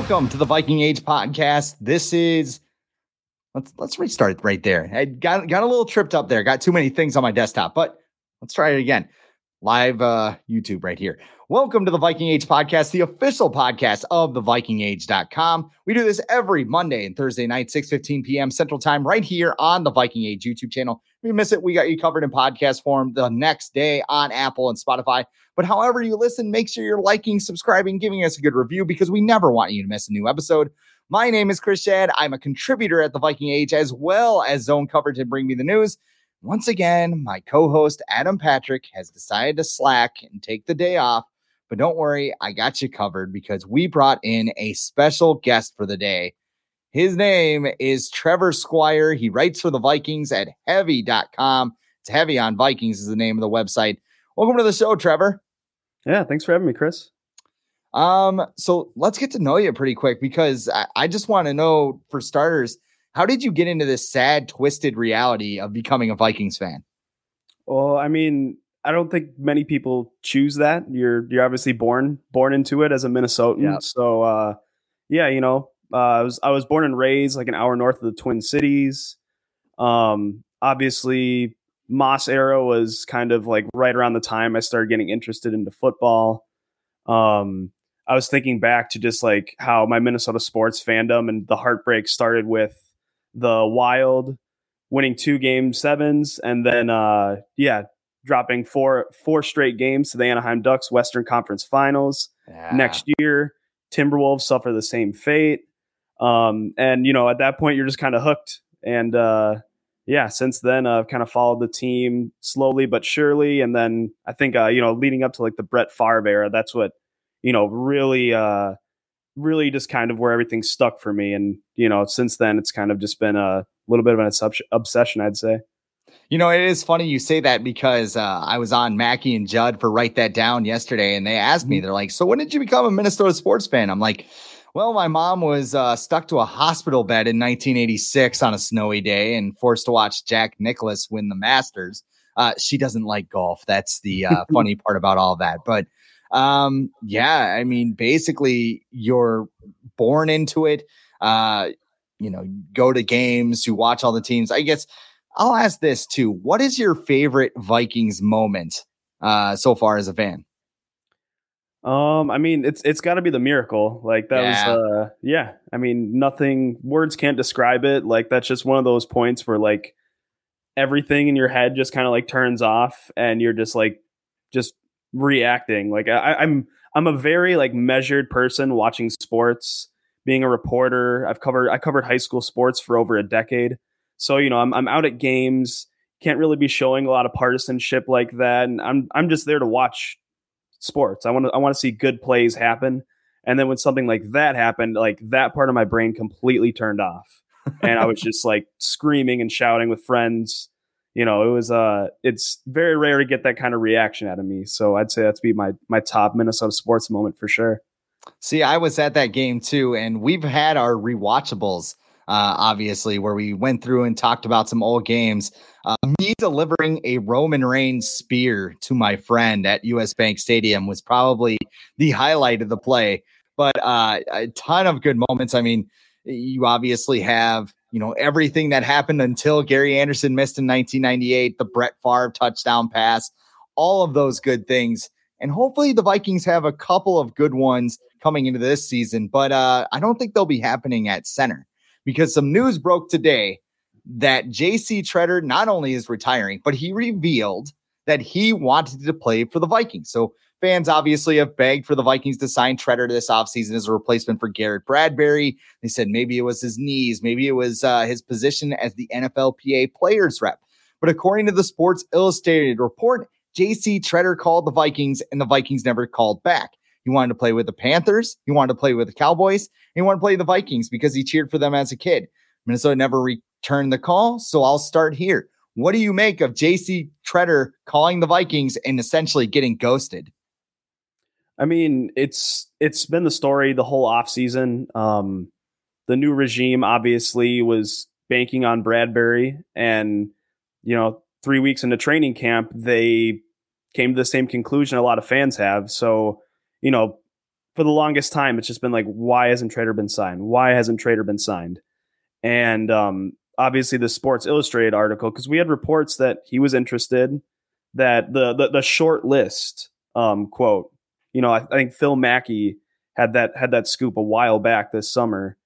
Welcome to the Viking Age podcast. This is let's let's restart it right there. I got got a little tripped up there. Got too many things on my desktop, but let's try it again. Live uh YouTube right here. Welcome to the Viking Age podcast, the official podcast of the vikingage.com. We do this every Monday and Thursday night 6:15 p.m. Central Time right here on the Viking Age YouTube channel. If you miss it, we got you covered in podcast form the next day on Apple and Spotify. But however you listen, make sure you're liking, subscribing, giving us a good review because we never want you to miss a new episode. My name is Chris Schad. I'm a contributor at the Viking Age as well as zone coverage and bring me the news. Once again, my co-host Adam Patrick has decided to slack and take the day off. But don't worry, I got you covered because we brought in a special guest for the day. His name is Trevor Squire. He writes for the Vikings at heavy.com. It's heavy on Vikings is the name of the website. Welcome to the show, Trevor. Yeah, thanks for having me, Chris. Um, so let's get to know you pretty quick because I, I just want to know, for starters, how did you get into this sad, twisted reality of becoming a Vikings fan? Well, I mean, I don't think many people choose that. You're you're obviously born born into it as a Minnesotan. Yeah. So uh, yeah, you know, uh, I was I was born and raised like an hour north of the Twin Cities. Um, obviously, Moss era was kind of like right around the time I started getting interested into football. Um, I was thinking back to just like how my Minnesota sports fandom and the heartbreak started with the Wild winning two game sevens and then uh yeah, dropping four four straight games to the Anaheim Ducks Western Conference Finals. Yeah. Next year, Timberwolves suffer the same fate. Um, and you know, at that point, you're just kind of hooked. And uh, yeah, since then, I've kind of followed the team slowly but surely. And then I think uh, you know, leading up to like the Brett Favre era, that's what you know really, uh, really just kind of where everything stuck for me. And you know, since then, it's kind of just been a little bit of an obsession, I'd say. You know, it is funny you say that because uh, I was on Mackey and Judd for Write That Down yesterday, and they asked me, they're like, So when did you become a Minnesota sports fan? I'm like, Well, my mom was uh, stuck to a hospital bed in 1986 on a snowy day and forced to watch Jack Nicklaus win the Masters. Uh, she doesn't like golf. That's the uh, funny part about all that. But um, yeah, I mean, basically, you're born into it. Uh, you know, go to games, you watch all the teams. I guess I'll ask this too. What is your favorite Vikings moment uh, so far as a fan? Um, I mean, it's it's got to be the miracle. Like that Yeah. was, uh, yeah. I mean, nothing. Words can't describe it. Like that's just one of those points where like everything in your head just kind of like turns off, and you're just like just reacting. Like I, I'm I'm a very like measured person watching sports. Being a reporter, I've covered I covered high school sports for over a decade. So you know, I'm I'm out at games. Can't really be showing a lot of partisanship like that, and I'm I'm just there to watch sports. I want to I want to see good plays happen. And then when something like that happened, like that part of my brain completely turned off. And I was just like screaming and shouting with friends. You know, it was uh it's very rare to get that kind of reaction out of me. So I'd say that's be my my top Minnesota sports moment for sure. See, I was at that game too, and we've had our rewatchables, uh, obviously, where we went through and talked about some old games. Uh, me delivering a Roman Reigns spear to my friend at US Bank Stadium was probably the highlight of the play. But uh, a ton of good moments. I mean, you obviously have you know everything that happened until Gary Anderson missed in 1998, the Brett Favre touchdown pass, all of those good things. And hopefully the Vikings have a couple of good ones coming into this season, but uh, I don't think they'll be happening at center because some news broke today that JC Tretter not only is retiring, but he revealed that he wanted to play for the Vikings. So fans obviously have begged for the Vikings to sign Tretter this offseason as a replacement for Garrett Bradbury. They said maybe it was his knees, maybe it was uh, his position as the NFLPA players rep. But according to the Sports Illustrated report, JC Tretter called the Vikings and the Vikings never called back. He wanted to play with the Panthers. He wanted to play with the Cowboys. He wanted to play the Vikings because he cheered for them as a kid. Minnesota never returned the call. So I'll start here. What do you make of JC Tretter calling the Vikings and essentially getting ghosted? I mean, it's it's been the story the whole offseason. Um, the new regime obviously was banking on Bradbury, and you know, three weeks into training camp, they came to the same conclusion a lot of fans have. So, you know, for the longest time, it's just been like, why hasn't Tretter been signed? Why hasn't Tretter been signed? And um, obviously, the Sports Illustrated article, because we had reports that he was interested, that the the, the short list um, quote you know, I, I think Phil Mackey had that had that scoop a while back this summer.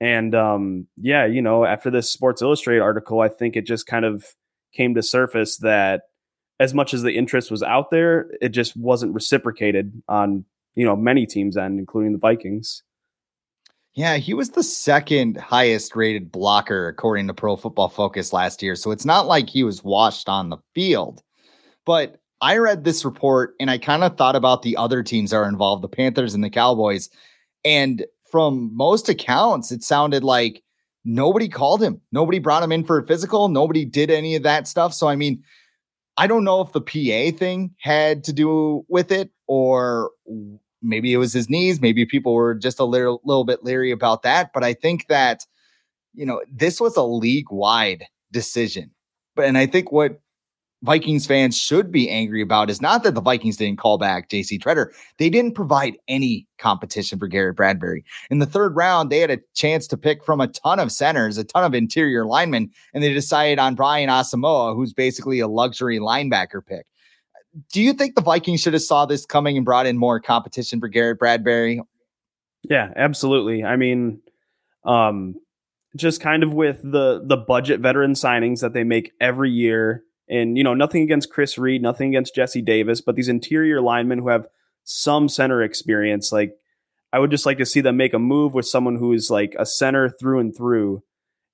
And um, yeah, you know, after this Sports Illustrated article, I think it just kind of came to surface that as much as the interest was out there, it just wasn't reciprocated on, you know, many teams end, including the Vikings. Yeah, he was the second highest rated blocker according to Pro Football Focus last year. So it's not like he was washed on the field. But I read this report and I kind of thought about the other teams that are involved, the Panthers and the Cowboys. And from most accounts, it sounded like nobody called him. Nobody brought him in for a physical. Nobody did any of that stuff. So, I mean, I don't know if the PA thing had to do with it or maybe it was his knees. Maybe people were just a little, little bit leery about that. But I think that, you know, this was a league wide decision. But, and I think what Vikings fans should be angry about is not that the Vikings didn't call back JC Tretter. They didn't provide any competition for Garrett Bradbury. In the third round, they had a chance to pick from a ton of centers, a ton of interior linemen, and they decided on Brian Asamoah, who's basically a luxury linebacker pick. Do you think the Vikings should have saw this coming and brought in more competition for Garrett Bradbury? Yeah, absolutely. I mean, um, just kind of with the the budget veteran signings that they make every year and, you know, nothing against Chris Reed, nothing against Jesse Davis, but these interior linemen who have some center experience, like I would just like to see them make a move with someone who is like a center through and through.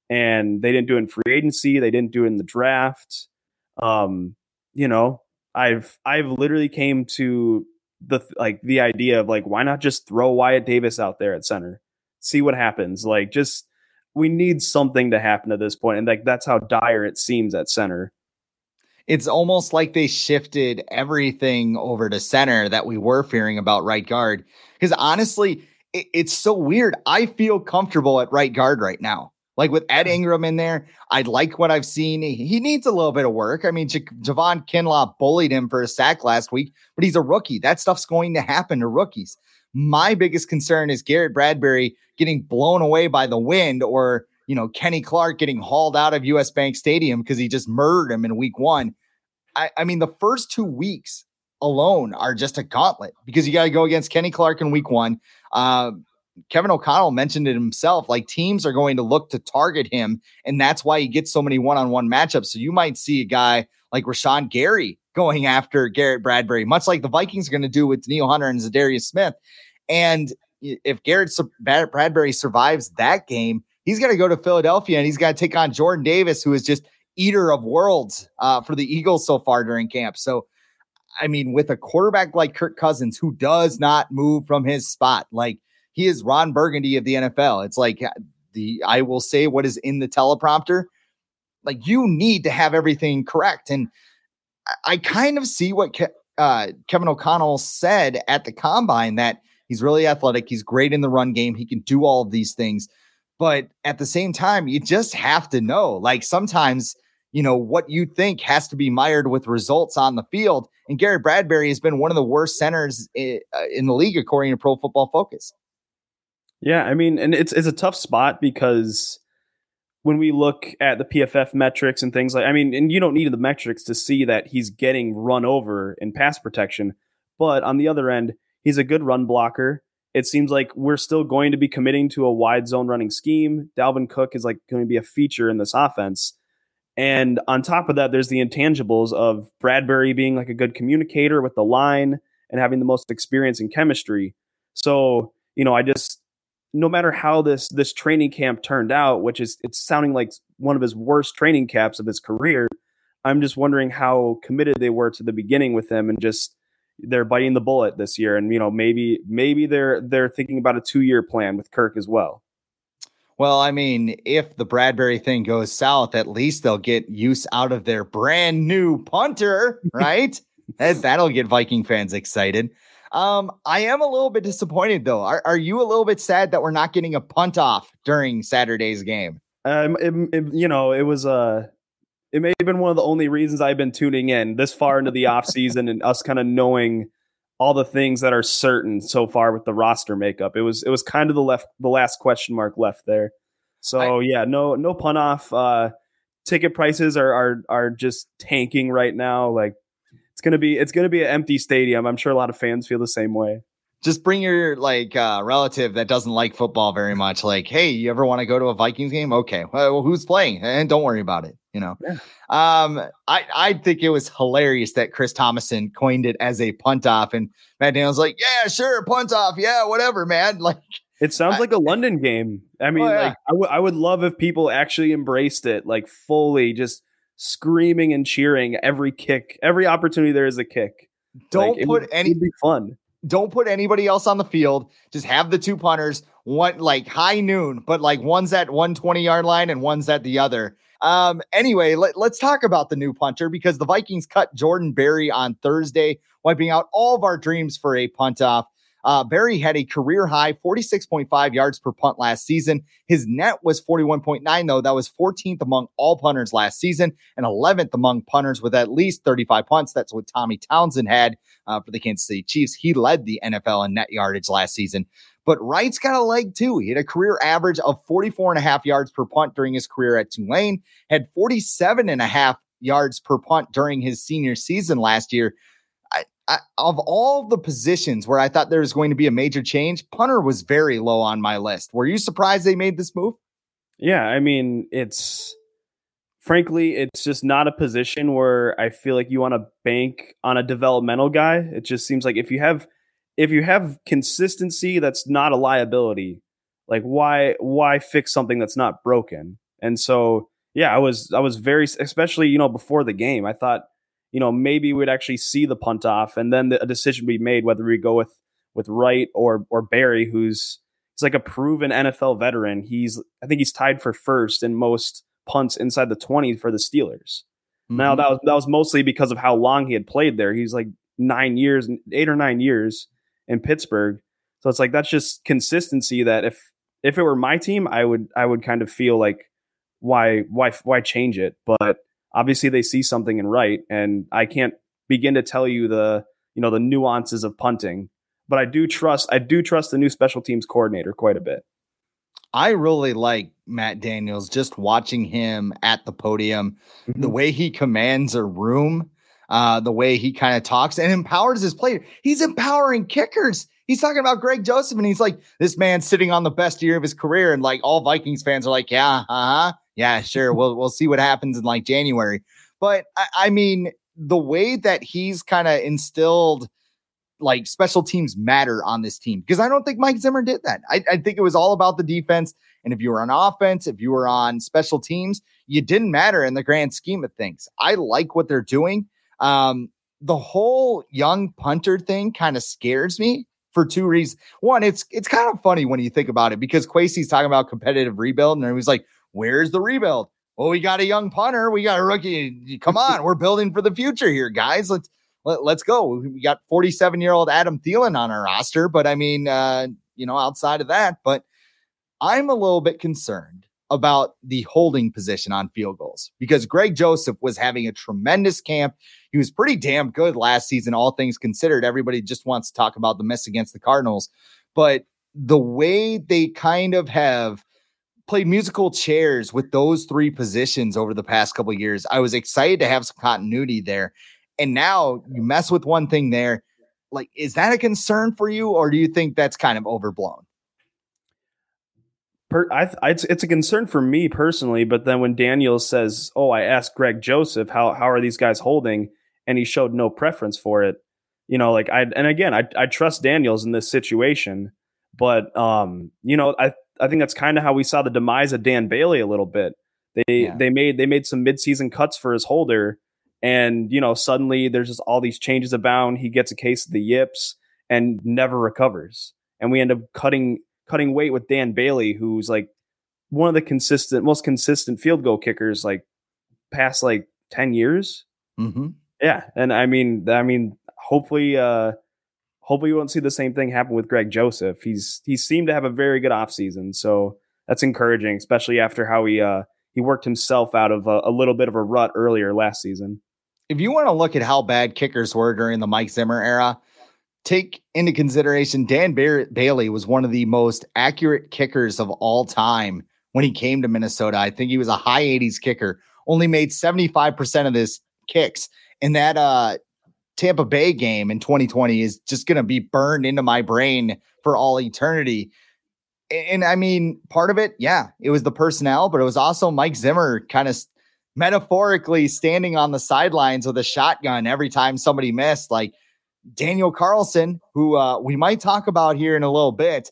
And they didn't do it in free agency, they didn't do it in the draft. Um, you know, I've I've literally came to the like the idea of like why not just throw Wyatt Davis out there at center, see what happens. Like just we need something to happen at this point, and like that's how dire it seems at center it's almost like they shifted everything over to center that we were fearing about right guard. Because honestly, it, it's so weird. I feel comfortable at right guard right now. Like with Ed Ingram in there, I like what I've seen. He needs a little bit of work. I mean, J- Javon Kinlaw bullied him for a sack last week, but he's a rookie. That stuff's going to happen to rookies. My biggest concern is Garrett Bradbury getting blown away by the wind or you know, Kenny Clark getting hauled out of US Bank Stadium because he just murdered him in week one. I, I mean, the first two weeks alone are just a gauntlet because you got to go against Kenny Clark in week one. Uh, Kevin O'Connell mentioned it himself. Like teams are going to look to target him, and that's why he gets so many one-on-one matchups. So you might see a guy like Rashan Gary going after Garrett Bradbury, much like the Vikings are going to do with Danielle Hunter and Za'Darius Smith. And if Garrett Bradbury survives that game, he's going to go to Philadelphia and he's got to take on Jordan Davis, who is just eater of worlds uh, for the Eagles so far during camp. So, I mean, with a quarterback like Kirk Cousins, who does not move from his spot, like he is Ron Burgundy of the NFL. It's like uh, the I will say what is in the teleprompter. Like you need to have everything correct, and I, kind of see what Ke- uh, Kevin O'Connell said at the combine that he's really athletic, he's great in the run game, he can do all of these things. But at the same time, you just have to know. Like sometimes, you know, what you think has to be mired with results on the field. And Gary Bradbury has been one of the worst centers uh, in the league, according to Pro Football Focus. Yeah, I mean, and it's it's a tough spot because when we look at the PFF metrics and things like, I mean, and you don't need the metrics to see that he's getting run over in pass protection, but on the other end, he's a good run blocker it seems like we're still going to be committing to a wide zone running scheme. Dalvin Cook is like going to be a feature in this offense. And on top of that, there's the intangibles of Bradbury being like a good communicator with the line and having the most experience in chemistry. So, you know, I just no matter how this this training camp turned out, which is it's sounding like one of his worst training camps of his career, I'm just wondering how committed they were to the beginning with him and just they're biting the bullet this year and you know maybe maybe they're they're thinking about a 2-year plan with Kirk as well. Well, I mean, if the Bradbury thing goes south, at least they'll get use out of their brand new punter, right? that, that'll get Viking fans excited. Um, I am a little bit disappointed though. Are, are you a little bit sad that we're not getting a punt off during Saturday's game? Um, it, it, you know, it was uh it may have been one of the only reasons I've been tuning in this far into the off season and us kind of knowing all the things that are certain so far with the roster makeup. It was it was kind of the left the last question mark left there. So I, yeah, no no pun off. Uh, ticket prices are are are just tanking right now. Like it's gonna be it's gonna be an empty stadium. I'm sure a lot of fans feel the same way just bring your like uh, relative that doesn't like football very much. Like, hey, you ever want to go to a Vikings game? Okay, well, who's playing? And don't worry about it. You know, yeah. um, I I think it was hilarious that Chris Tomasson coined it as a punt off, and Matt Daniels like, yeah, sure, punt off, yeah, whatever, man. Like, it sounds I, like a London game. I mean, oh, yeah. like, I, w- I would love if people actually embraced it, like fully, just screaming and cheering every kick, every opportunity there is a kick. Don't like, put would, any be fun don't put anybody else on the field. Just have the two punters, one like high noon, but like one's at 120 yard line and one's at the other. Um, anyway, let, let's talk about the new punter because the Vikings cut Jordan Berry on Thursday, wiping out all of our dreams for a punt off. Uh, Berry had a career high 46.5 yards per punt last season. His net was 41.9, though. That was 14th among all punters last season and 11th among punters with at least 35 punts. That's what Tommy Townsend had uh, for the Kansas City Chiefs. He led the NFL in net yardage last season. But Wright's got a leg too. He had a career average of 44 and a half yards per punt during his career at Tulane, had 47 and a half yards per punt during his senior season last year. I, of all the positions where I thought there was going to be a major change, punter was very low on my list. Were you surprised they made this move? Yeah, I mean, it's frankly, it's just not a position where I feel like you want to bank on a developmental guy. It just seems like if you have if you have consistency that's not a liability, like why why fix something that's not broken? And so yeah, I was I was very especially, you know, before the game. I thought, you know, maybe we'd actually see the punt off and then the, a decision be made whether we go with with Wright or or Berry, who's he's like a proven NFL veteran. He's I think he's tied for first in most punts inside the 20 for the Steelers. Mm-hmm. Now that was that was mostly because of how long he had played there. He's like nine years, eight or nine years in Pittsburgh. So it's like that's just consistency that if if it were my team, I would I would kind of feel like why why why change it? But obviously they see something in Wright, and I can't begin to tell you the you know the nuances of punting. But I do trust I do trust the new special teams coordinator quite a bit. I really like Matt Daniels just watching him at the podium, mm-hmm. the way he commands a room, uh, the way he kind of talks and empowers his player. He's empowering kickers. He's talking about Greg Joseph, and he's like, this man's sitting on the best year of his career. And like all Vikings fans are like, yeah, uh-huh. Yeah, sure. we'll we'll see what happens in like January. But I, I mean, the way that he's kind of instilled like special teams matter on this team because I don't think Mike Zimmer did that. I, I, think it was all about the defense. And if you were on offense, if you were on special teams, you didn't matter in the grand scheme of things. I like what they're doing. Um, the whole young punter thing kind of scares me for two reasons. One, it's it's kind of funny when you think about it because Kwesi's talking about competitive rebuild, and he was like, "Where's the rebuild?" Well, we got a young punter, we got a rookie. Come on, we're building for the future here, guys. Let's let, us go. We got 47 year old Adam Thielen on our roster, but I mean, uh, you know, outside of that, but I'm a little bit concerned about the holding position on field goals because Greg Joseph was having a tremendous camp. He was pretty damn good last season, all things considered. Everybody just wants to talk about the miss against the Cardinals, but the way they kind of have played musical chairs with those three positions over the past couple years, I was excited to have some continuity there. And now you mess with one thing there. Like, is that a concern for you, or do you think that's kind of overblown? Per, I, I, it's, it's a concern for me personally, but then when Daniel says, "Oh, I asked Greg Joseph how how are these guys holding," and he showed no preference for it, you know, like I and again, I I trust Daniels in this situation, but um, you know, I I think that's kind of how we saw the demise of Dan Bailey a little bit. They yeah. they made they made some midseason cuts for his holder, and you know, suddenly there's just all these changes abound. He gets a case of the yips and never recovers, and we end up cutting cutting weight with Dan Bailey, who's like one of the consistent, most consistent field goal kickers, like past like ten years. Mm-hmm. Yeah, and I mean, I mean, hopefully, uh, hopefully, we won't see the same thing happen with Greg Joseph. He's he seemed to have a very good offseason, so that's encouraging, especially after how he uh, he worked himself out of a, a little bit of a rut earlier last season. If you want to look at how bad kickers were during the Mike Zimmer era, take into consideration Dan Bailey was one of the most accurate kickers of all time when he came to Minnesota. I think he was a high 80s kicker, only made 75% of his kicks. And that uh, Tampa Bay game in 2020 is just going to be burned into my brain for all eternity. And, and I mean, part of it, yeah, it was the personnel, but it was also Mike Zimmer kind of metaphorically standing on the sidelines with a shotgun every time somebody missed. Like, Daniel Carlson, who uh, we might talk about here in a little bit,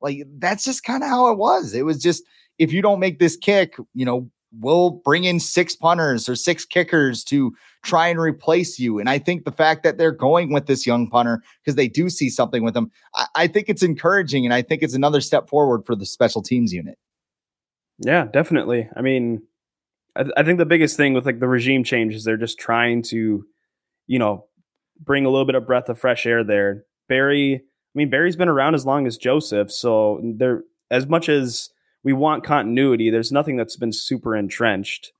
like that's just kind of how it was. It was just if you don't make this kick, you know, we'll bring in six punters or six kickers to try and replace you. And I think the fact that they're going with this young punter because they do see something with him, I, I, think it's encouraging. And I think it's another step forward for the special teams unit. Yeah, definitely. I mean, I, th- I think the biggest thing with like the regime change is they're just trying to, you know, bring a little bit of breath of fresh air there. Berry, I mean, Berry's been around as long as Joseph, so there, as much as we want continuity, there's nothing that's been super entrenched.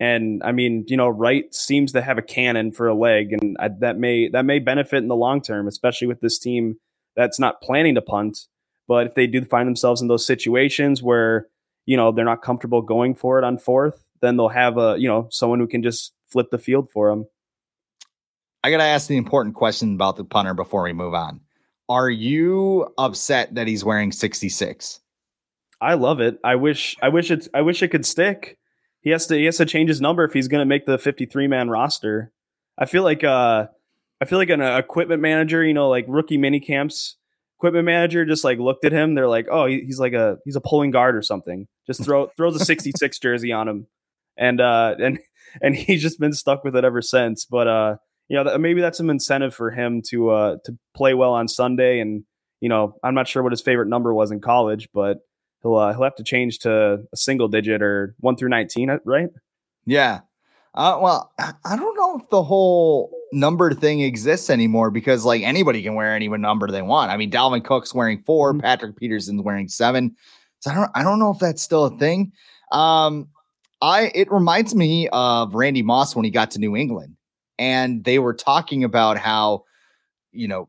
And I mean, you know, Wright seems to have a cannon for a leg, and I, that may that may benefit in the long term, especially with this team that's not planning to punt. But if they do find themselves in those situations where you know they're not comfortable going for it on fourth, then they'll have a you know someone who can just flip the field for them. I got to ask the important question about the punter before we move on. Are you upset that he's wearing 66? I love it. I wish I wish it's I wish it could stick. He has to he has to change his number if he's going to make the 53 man roster. I feel like uh I feel like an uh, equipment manager, you know, like rookie mini camps equipment manager just like looked at him. They're like, "Oh, he's like a he's a pulling guard or something." Just throw throws a 66 jersey on him. And uh and and he's just been stuck with it ever since. But uh you know, that, maybe that's some incentive for him to uh, to play well on Sunday. And you know, I'm not sure what his favorite number was in college, but he'll uh, he'll have to change to a single digit or one through nineteen, uh, right? Yeah. Uh, well, I don't know if the whole number thing exists anymore because like anybody can wear any number they want. I mean, Dalvin Cook's wearing 4 mm-hmm. Patrick Peterson's wearing seven. So I don't I don't know if that's still a thing. Um, I it reminds me of Randy Moss when he got to New England and they were talking about how, you know,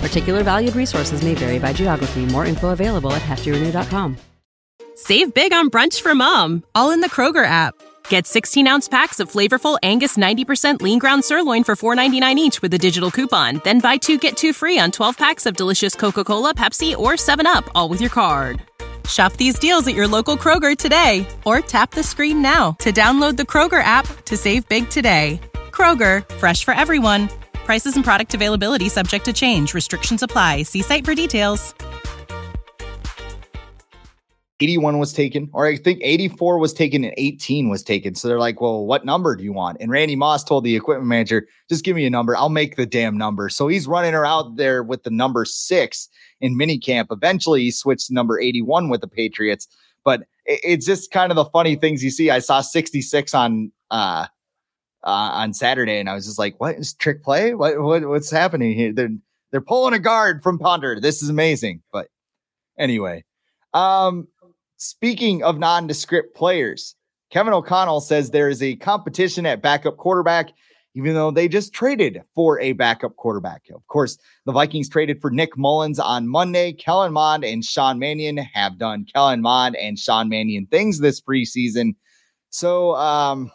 Particular valued resources may vary by geography. More info available at heftyrenew.com. Save big on brunch for mom, all in the Kroger app. Get 16 ounce packs of flavorful Angus 90% lean ground sirloin for $4.99 each with a digital coupon. Then buy two get two free on 12 packs of delicious Coca Cola, Pepsi, or 7UP, all with your card. Shop these deals at your local Kroger today or tap the screen now to download the Kroger app to save big today. Kroger, fresh for everyone. Prices and product availability subject to change. Restrictions apply. See site for details. 81 was taken, or I think 84 was taken and 18 was taken. So they're like, well, what number do you want? And Randy Moss told the equipment manager, just give me a number. I'll make the damn number. So he's running her out there with the number six in minicamp. Eventually he switched to number 81 with the Patriots. But it's just kind of the funny things you see. I saw 66 on uh uh, on Saturday, and I was just like, "What is trick play? What, what what's happening here? They're they're pulling a guard from Ponder. This is amazing." But anyway, um, speaking of nondescript players, Kevin O'Connell says there is a competition at backup quarterback. even though they just traded for a backup quarterback. Of course, the Vikings traded for Nick Mullens on Monday. Kellen Mond and Sean Mannion have done Kellen Mond and Sean Mannion things this preseason. So, um,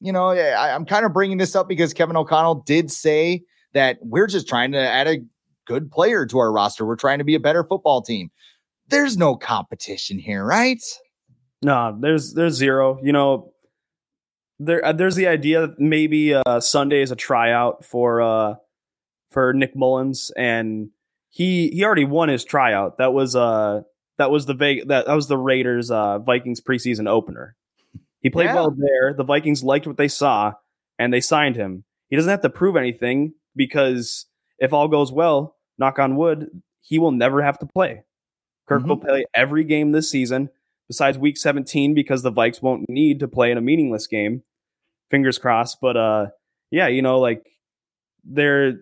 you know, I, I'm kind of bringing this up because Kevin O'Connell did say that we're just trying to add a good player to our roster. We're trying to be a better football team. There's no competition here, right? No, there's there's zero. You know, there uh, there's the idea that maybe uh, Sunday is a tryout for uh for Nick Mullens, and he he already won his tryout. That was uh that was the that that was the Raiders uh Vikings preseason opener. He played yeah. well there. The Vikings liked what they saw, and they signed him. He doesn't have to prove anything because if all goes well, knock on wood, he will never have to play. Kirk mm-hmm. will play every game this season besides week 17 because the Vikes won't need to play in a meaningless game. Fingers crossed. But uh yeah, you know, like there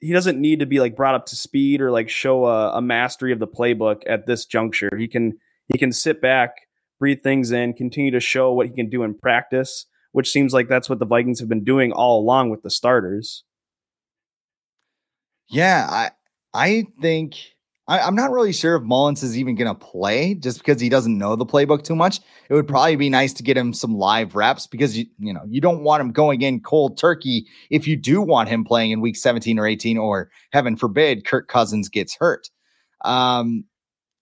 he doesn't need to be like brought up to speed or like show a, a mastery of the playbook at this juncture. He can he can sit back, breathe things in, continue to show what he can do in practice, which seems like that's what the Vikings have been doing all along with the starters. Yeah, I I think I, am not really sure if Mullens is even going to play just because he doesn't know the playbook too much. It would probably be nice to get him some live reps because you you know you don't want him going in cold turkey if you do want him playing in week 17 or 18 or heaven forbid Kirk Cousins gets hurt. Um,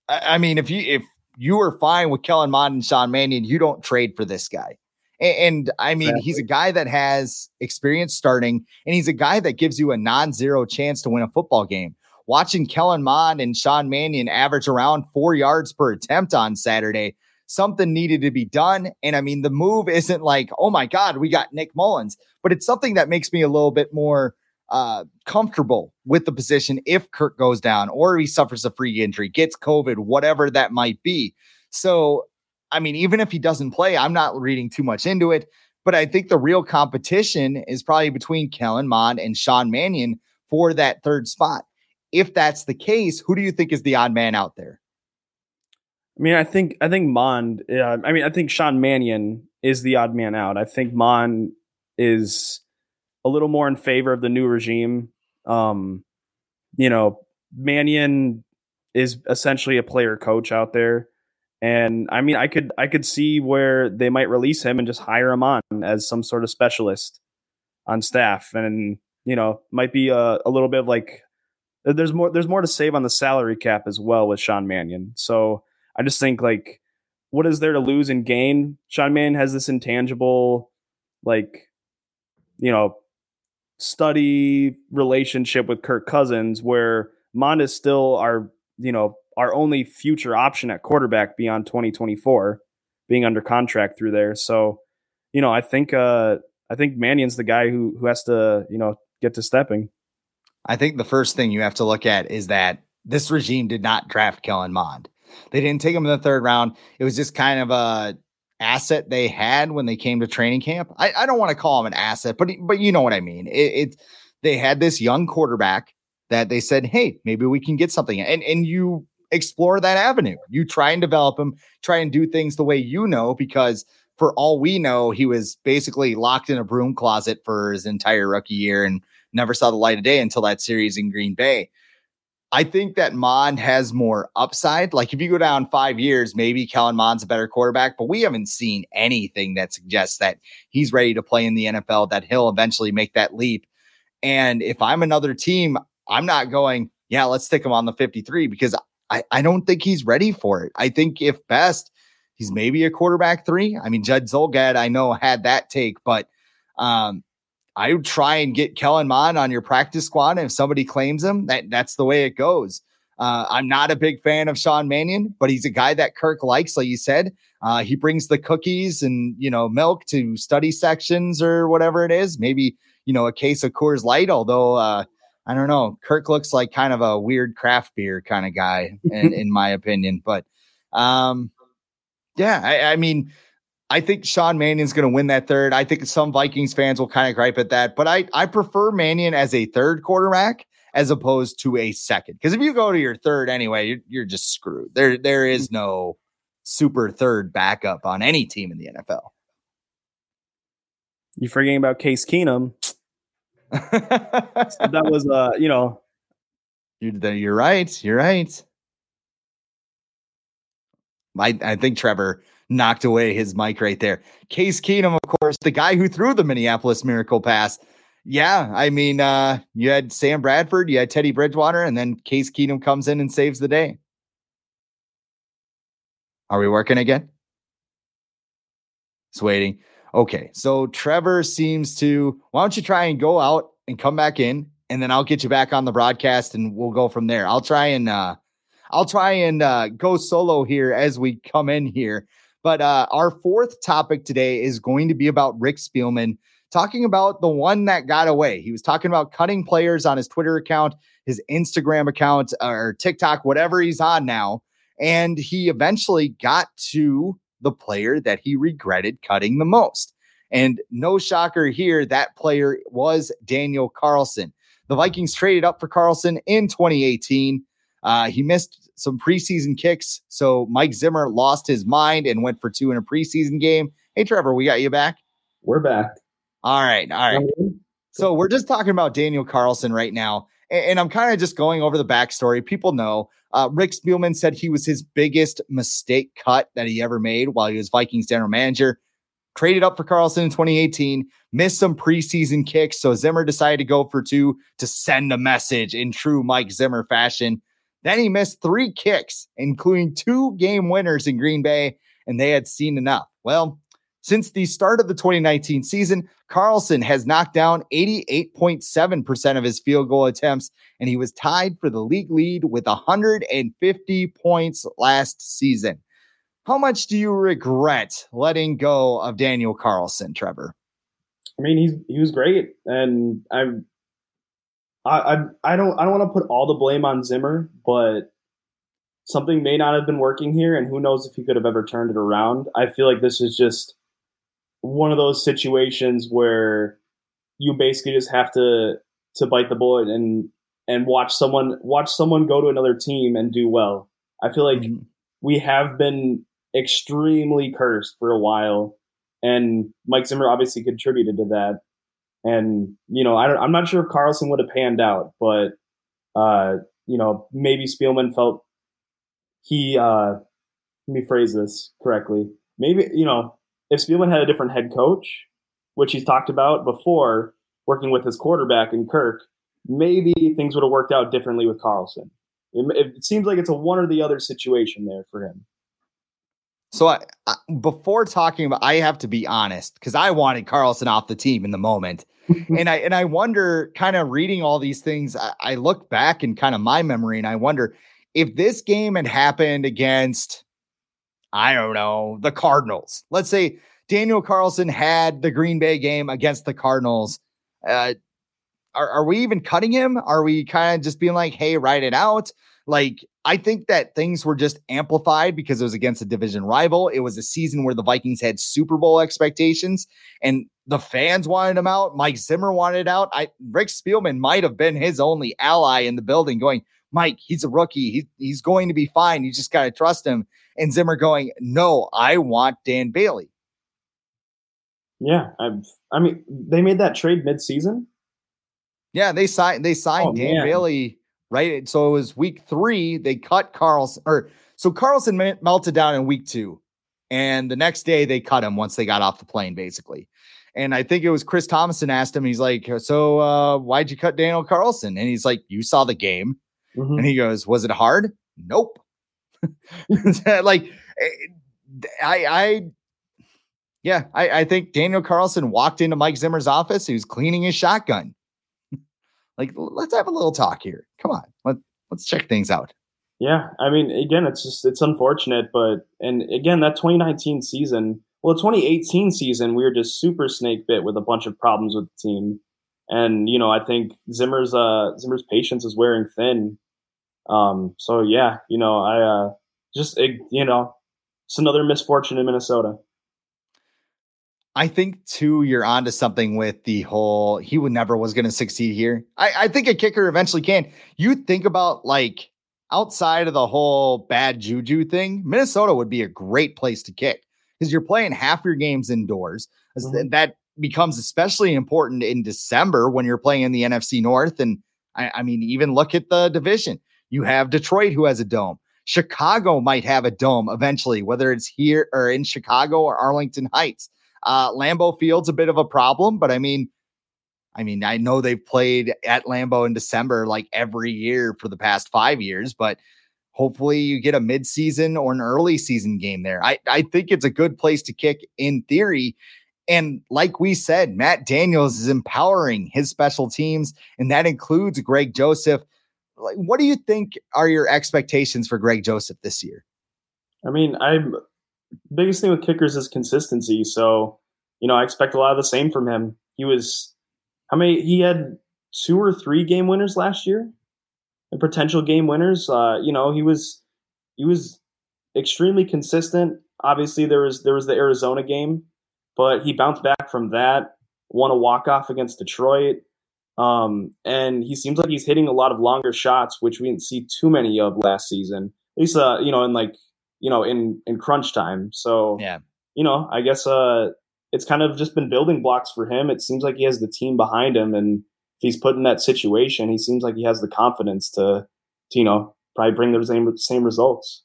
I, I mean if you if you are fine with Kellen Mond and Sean Mannion, you don't trade for this guy. And, and I mean, exactly. he's a guy that has experience starting, and he's a guy that gives you a non-zero chance to win a football game watching Kellen Mond and Sean Mannion average around four yards per attempt on Saturday, something needed to be done. And I mean, the move isn't like, oh my God, we got Nick Mullens, but it's something that makes me a little bit more uh, comfortable with the position if Kirk goes down or he suffers a free injury, gets COVID, whatever that might be. So, I mean, even if he doesn't play, I'm not reading too much into it. But I think the real competition is probably between Kellen Mond and Sean Mannion for that third spot if that's the case, who do you think is the odd man out there? I mean, I think I think Mond. Uh, I mean, I think Sean Mannion is the odd man out. I think Mond is a little more in favor of the new regime. Um, you know, Mannion is essentially a player coach out there, and I mean, I could I could see where they might release him and just hire him on as some sort of specialist on staff, and you know, might be a, a little bit of like there's more there's more to save on the salary cap as well with Sean Mannion. So I just think like what is there to lose and gain? Sean Mannion has this intangible like you know study relationship with Kirk Cousins where Mond is still our you know our only future option at quarterback beyond 2024 being under contract through there. So, you know, I think uh I think Mannion's the guy who who has to, you know, get to stepping. I think the first thing you have to look at is that this regime did not draft Kellen Mond. They didn't take him in the third round. It was just kind of a asset they had when they came to training camp. I, I don't want to call him an asset, but but you know what I mean. It, it they had this young quarterback that they said, hey, maybe we can get something, and and you explore that avenue. You try and develop him, try and do things the way you know, because for all we know, he was basically locked in a broom closet for his entire rookie year and never saw the light of day until that series in Green Bay. I think that Mond has more upside. Like if you go down five years, maybe Kellen Mond's a better quarterback, but we haven't seen anything that suggests that he's ready to play in the NFL, that he'll eventually make that leap. And if I'm another team, I'm not going, yeah, let's stick him on the 53 because I, I don't think he's ready for it. I think if best, he's maybe a quarterback three. I mean, Judd Zulgad, I know had that take, but um, I would try and get Kellen Mond on your practice squad. And if somebody claims him, that that's the way it goes. Uh, I'm not a big fan of Sean Mannion, but he's a guy that Kirk likes, like you said. Uh, he brings the cookies and you know milk to study sections or whatever it is. Maybe you know a case of Coors Light. Although uh, I don't know, Kirk looks like kind of a weird craft beer kind of guy, in, in my opinion. But um, yeah, I, I mean, I think Sean Mannion's going to win that third. I think some Vikings fans will kind of gripe at that, but I I prefer Mannion as a third quarterback as opposed to a second. Because if you go to your third anyway, you're, you're just screwed. There there is no super third backup on any team in the NFL. You forgetting about Case Keenum? that was, uh, you know, you're, you're right. You're right. I, I think Trevor knocked away his mic right there. Case Keenum, of course, the guy who threw the Minneapolis Miracle pass. Yeah, I mean, uh, you had Sam Bradford, you had Teddy Bridgewater, and then Case Keenum comes in and saves the day. Are we working again? It's waiting. Okay, so Trevor seems to. Why don't you try and go out and come back in, and then I'll get you back on the broadcast, and we'll go from there. I'll try and uh, I'll try and uh, go solo here as we come in here. But uh, our fourth topic today is going to be about Rick Spielman talking about the one that got away. He was talking about cutting players on his Twitter account, his Instagram account, or TikTok, whatever he's on now. And he eventually got to the player that he regretted cutting the most. And no shocker here, that player was Daniel Carlson. The Vikings traded up for Carlson in 2018. Uh, he missed some preseason kicks, so Mike Zimmer lost his mind and went for two in a preseason game. Hey, Trevor, we got you back. We're back. All right, all right. So we're just talking about Daniel Carlson right now, and, I'm kind of just going over the backstory. People know uh, Rick Spielman said he was his biggest mistake cut that he ever made while he was Vikings general manager. Traded up for Carlson in 2018, missed some preseason kicks. So Zimmer decided to go for two to send a message in true Mike Zimmer fashion. Then he missed three kicks, including two game winners in Green Bay, and they had seen enough. Well, since the start of the 2019 season, Carlson has knocked down 88.7% of his field goal attempts, and he was tied for the league lead with 150 points last season. How much do you regret letting go of Daniel Carlson, Trevor? I mean, he's he was great, and I'm I I, I don't I don't want to put all the blame on Zimmer, but something may not have been working here, and who knows if he could have ever turned it around. I feel like this is just one of those situations where you basically just have to to bite the bullet and and watch someone watch someone go to another team and do well. I feel like mm-hmm. we have been extremely cursed for a while, and Mike Zimmer obviously contributed to that. And you know, I am not sure if Carlson would have panned out, but uh, you know, maybe Spielman felt he. Uh, let me phrase this correctly. Maybe you know, if Spielman had a different head coach, which he's talked about before, working with his quarterback in Kirk, maybe things would have worked out differently with Carlson. It, it seems like it's a one or the other situation there for him. So I, I, before talking about, I have to be honest because I wanted Carlson off the team in the moment, and I and I wonder, kind of reading all these things, I, I look back in kind of my memory, and I wonder if this game had happened against, I don't know, the Cardinals. Let's say Daniel Carlson had the Green Bay game against the Cardinals. Uh, are, are we even cutting him? Are we kind of just being like, hey, write it out? Like, I think that things were just amplified because it was against a division rival. It was a season where the Vikings had Super Bowl expectations and the fans wanted him out. Mike Zimmer wanted out. I Rick Spielman might have been his only ally in the building going, Mike, he's a rookie. He, he's going to be fine. You just got to trust him. And Zimmer going, no, I want Dan Bailey. Yeah. I've, I mean, they made that trade mid-season. Yeah, they signed they signed oh, Dan man. Bailey right? So it was week three. They cut Carlson, or so Carlson melted down in week two, and the next day they cut him once they got off the plane, basically. And I think it was Chris Tomasson asked him. He's like, "So uh, why'd you cut Daniel Carlson?" And he's like, "You saw the game." Mm-hmm. And he goes, "Was it hard?" Nope. like, eh, I, I, yeah, I, I think Daniel Carlson walked into Mike Zimmer's office. He was cleaning his shotgun. Like, let's have a little talk here. Come on, let let's check things out. Yeah, I mean, again, it's just it's unfortunate, but and again, that 2019 season, well, the 2018 season, we were just super snake bit with a bunch of problems with the team, and you know, I think Zimmer's uh Zimmer's patience is wearing thin. Um, so yeah, you know, I uh just you know, it's another misfortune in Minnesota. I think too, you're onto something with the whole he would never was going to succeed here. I, I think a kicker eventually can. You think about like outside of the whole bad juju thing, Minnesota would be a great place to kick because you're playing half your games indoors. Mm-hmm. That becomes especially important in December when you're playing in the NFC North. And I, I mean, even look at the division. You have Detroit who has a dome. Chicago might have a dome eventually, whether it's here or in Chicago or Arlington Heights. Uh, Lambeau Field's a bit of a problem, but I mean, I mean, I know they've played at Lambeau in December like every year for the past five years, but hopefully you get a midseason or an early season game there. I, I think it's a good place to kick in theory. And like we said, Matt Daniels is empowering his special teams, and that includes Greg Joseph. Like, what do you think are your expectations for Greg Joseph this year? I mean, I'm biggest thing with kickers is consistency. So, you know, I expect a lot of the same from him. He was how many he had two or three game winners last year and potential game winners. Uh, you know, he was he was extremely consistent. Obviously, there was there was the Arizona game, but he bounced back from that, won a walk off against Detroit. Um, and he seems like he's hitting a lot of longer shots, which we didn't see too many of last season. At least, uh, you know, in like you know, in in crunch time. So yeah, you know, I guess uh, it's kind of just been building blocks for him. It seems like he has the team behind him, and if he's put in that situation, he seems like he has the confidence to, to you know, probably bring the same same results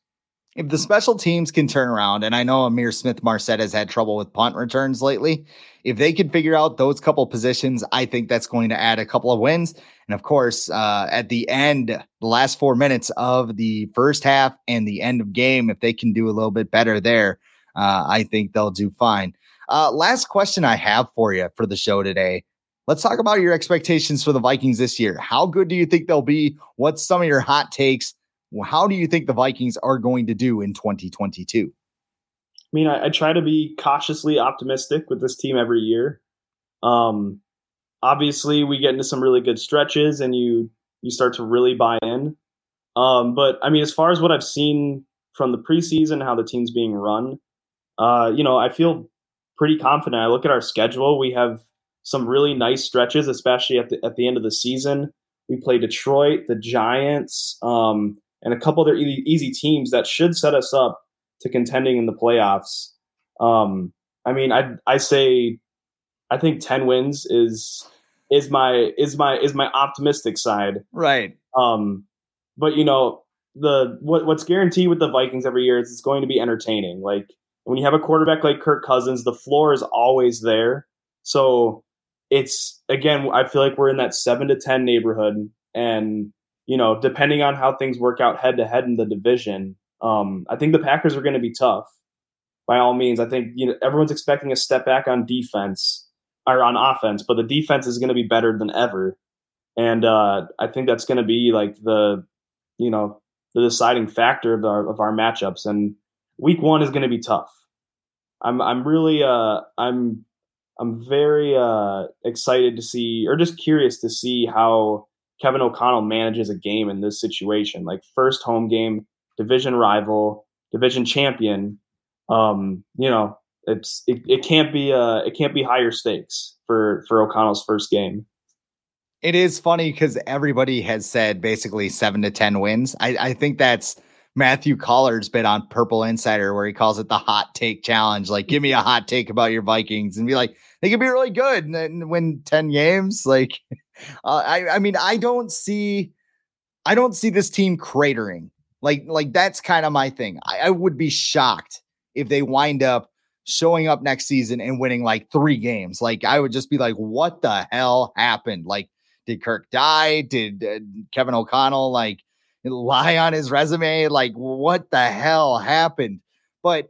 if the special teams can turn around, and I know Ihmir Smith-Marsette has had trouble with punt returns lately, if they can figure out those couple positions, I think that's going to add a couple of wins. And of course, uh, at the end, the last four minutes of the first half and the end of game, if they can do a little bit better there, uh, I think they'll do fine. Uh, last question I have for you for the show today. Let's talk about your expectations for the Vikings this year. How good do you think they'll be? What's some of your hot takes? How do you think the Vikings are going to do in 2022? I mean, I, I try to be cautiously optimistic with this team every year. Um, obviously, we get into some really good stretches, and you you start to really buy in. Um, but I mean, as far as what I've seen from the preseason, how the team's being run, uh, you know, I feel pretty confident. I look at our schedule; we have some really nice stretches, especially at the at the end of the season. We play Detroit, the Giants, um, and a couple other easy, easy teams that should set us up to contending in the playoffs. Um, I mean, I I say I think ten wins is is my is my is my optimistic side. Right. Um, but you know the what what's guaranteed with the Vikings every year is it's going to be entertaining. Like when you have a quarterback like Kirk Cousins, the floor is always there. So it's again, I feel like we're in that seven to ten neighborhood, and you know, depending on how things work out head to head in the division, um, I think the Packers are going to be tough. By all means, I think you know everyone's expecting a step back on defense or on offense, but the defense is going to be better than ever, and uh, I think that's going to be like the you know the deciding factor of our of our matchups. And week one is going to be tough. I'm I'm really uh, I'm I'm very uh, excited to see, or just curious to see how Kevin O'Connell manages a game in this situation. Like first home game, division rival, division champion. Um, you know, it's it, it can't be uh it can't be higher stakes for for O'Connell's first game. It is funny because everybody has said basically seven to ten wins. I, I think that's Matthew Coller's bit on Purple Insider where he calls it the hot take challenge. Like, give me a hot take about your Vikings and be like, they could be really good and win 10 games. Like, uh, I, I mean, I don't see, I don't see this team cratering. Like, like that's kind of my thing. I, I would be shocked if they wind up showing up next season and winning like three games. Like, I would just be like, what the hell happened? Like, did Kirk die? Did uh, Kevin O'Connell like lie on his resume? Like, what the hell happened? But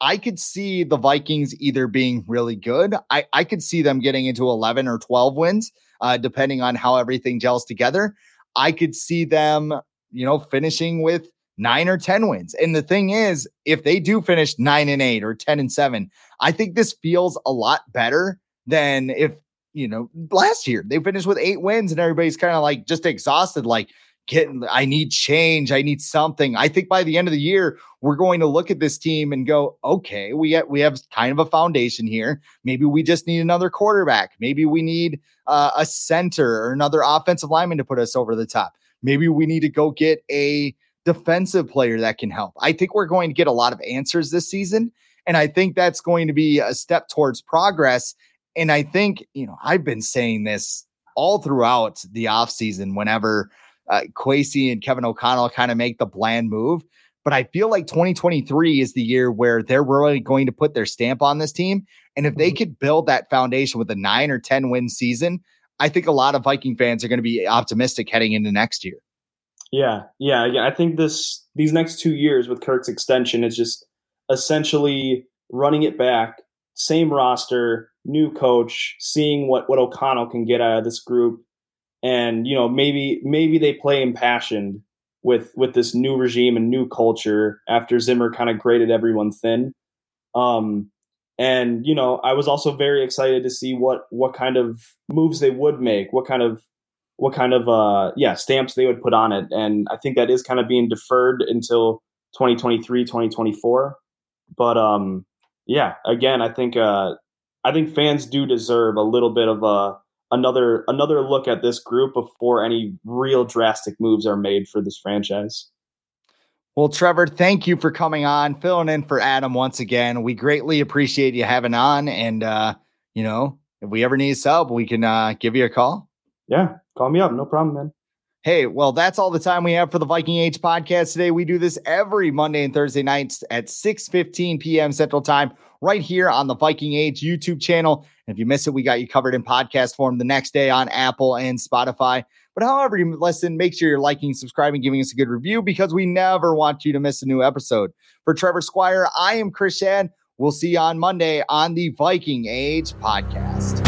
I could see the Vikings either being really good. I, I could see them getting into 11 or 12 wins, uh, depending on how everything gels together. I could see them, you know, finishing with nine or 10 wins. And the thing is, if they do finish nine and eight or 10 and seven, I think this feels a lot better than if, you know, last year they finished with eight wins and everybody's kind of like just exhausted, like, getting I need change. I need something. I think by the end of the year, we're going to look at this team and go, okay, we have, we have kind of a foundation here. Maybe we just need another quarterback. Maybe we need uh, a center or another offensive lineman to put us over the top. Maybe we need to go get a defensive player that can help. I think we're going to get a lot of answers this season. And I think that's going to be a step towards progress. And I think, you know, I've been saying this all throughout the offseason whenever uh, Kwesi and Kevin O'Connell kind of make the bland move. But I feel like 2023 is the year where they're really going to put their stamp on this team. And if they mm-hmm. could build that foundation with a nine or 10 win season, I think a lot of Viking fans are going to be optimistic heading into next year. Yeah, yeah, yeah. I think this these next two years with Kirk's extension is just essentially running it back, same roster, new coach, seeing what what O'Connell can get out of this group, and you know maybe maybe they play impassioned with with this new regime and new culture after Zimmer kind of graded everyone thin. Um, and you know, I was also very excited to see what what kind of moves they would make, what kind of what kind of uh yeah stamps they would put on it, and I think that is kind of being deferred until 2023, 2024. But um, yeah, again, I think uh, I think fans do deserve a little bit of a another another look at this group before any real drastic moves are made for this franchise. Well, Trevor, thank you for coming on, filling in for Adam once again. We greatly appreciate you having on. And, uh, you know, if we ever need help, we can uh, give you a call. Yeah, call me up. No problem, man. Hey, well, that's all the time we have for the Viking Age podcast today. We do this every Monday and Thursday nights at 6 15 p.m. Central Time, right here on the Viking Age YouTube channel. And if you miss it, we got you covered in podcast form the next day on Apple and Spotify. But however you listen, make sure you're liking, subscribing, giving us a good review because we never want you to miss a new episode. For Trevor Squire, I am Chris Schad. We'll see you on Monday on the Viking Age podcast.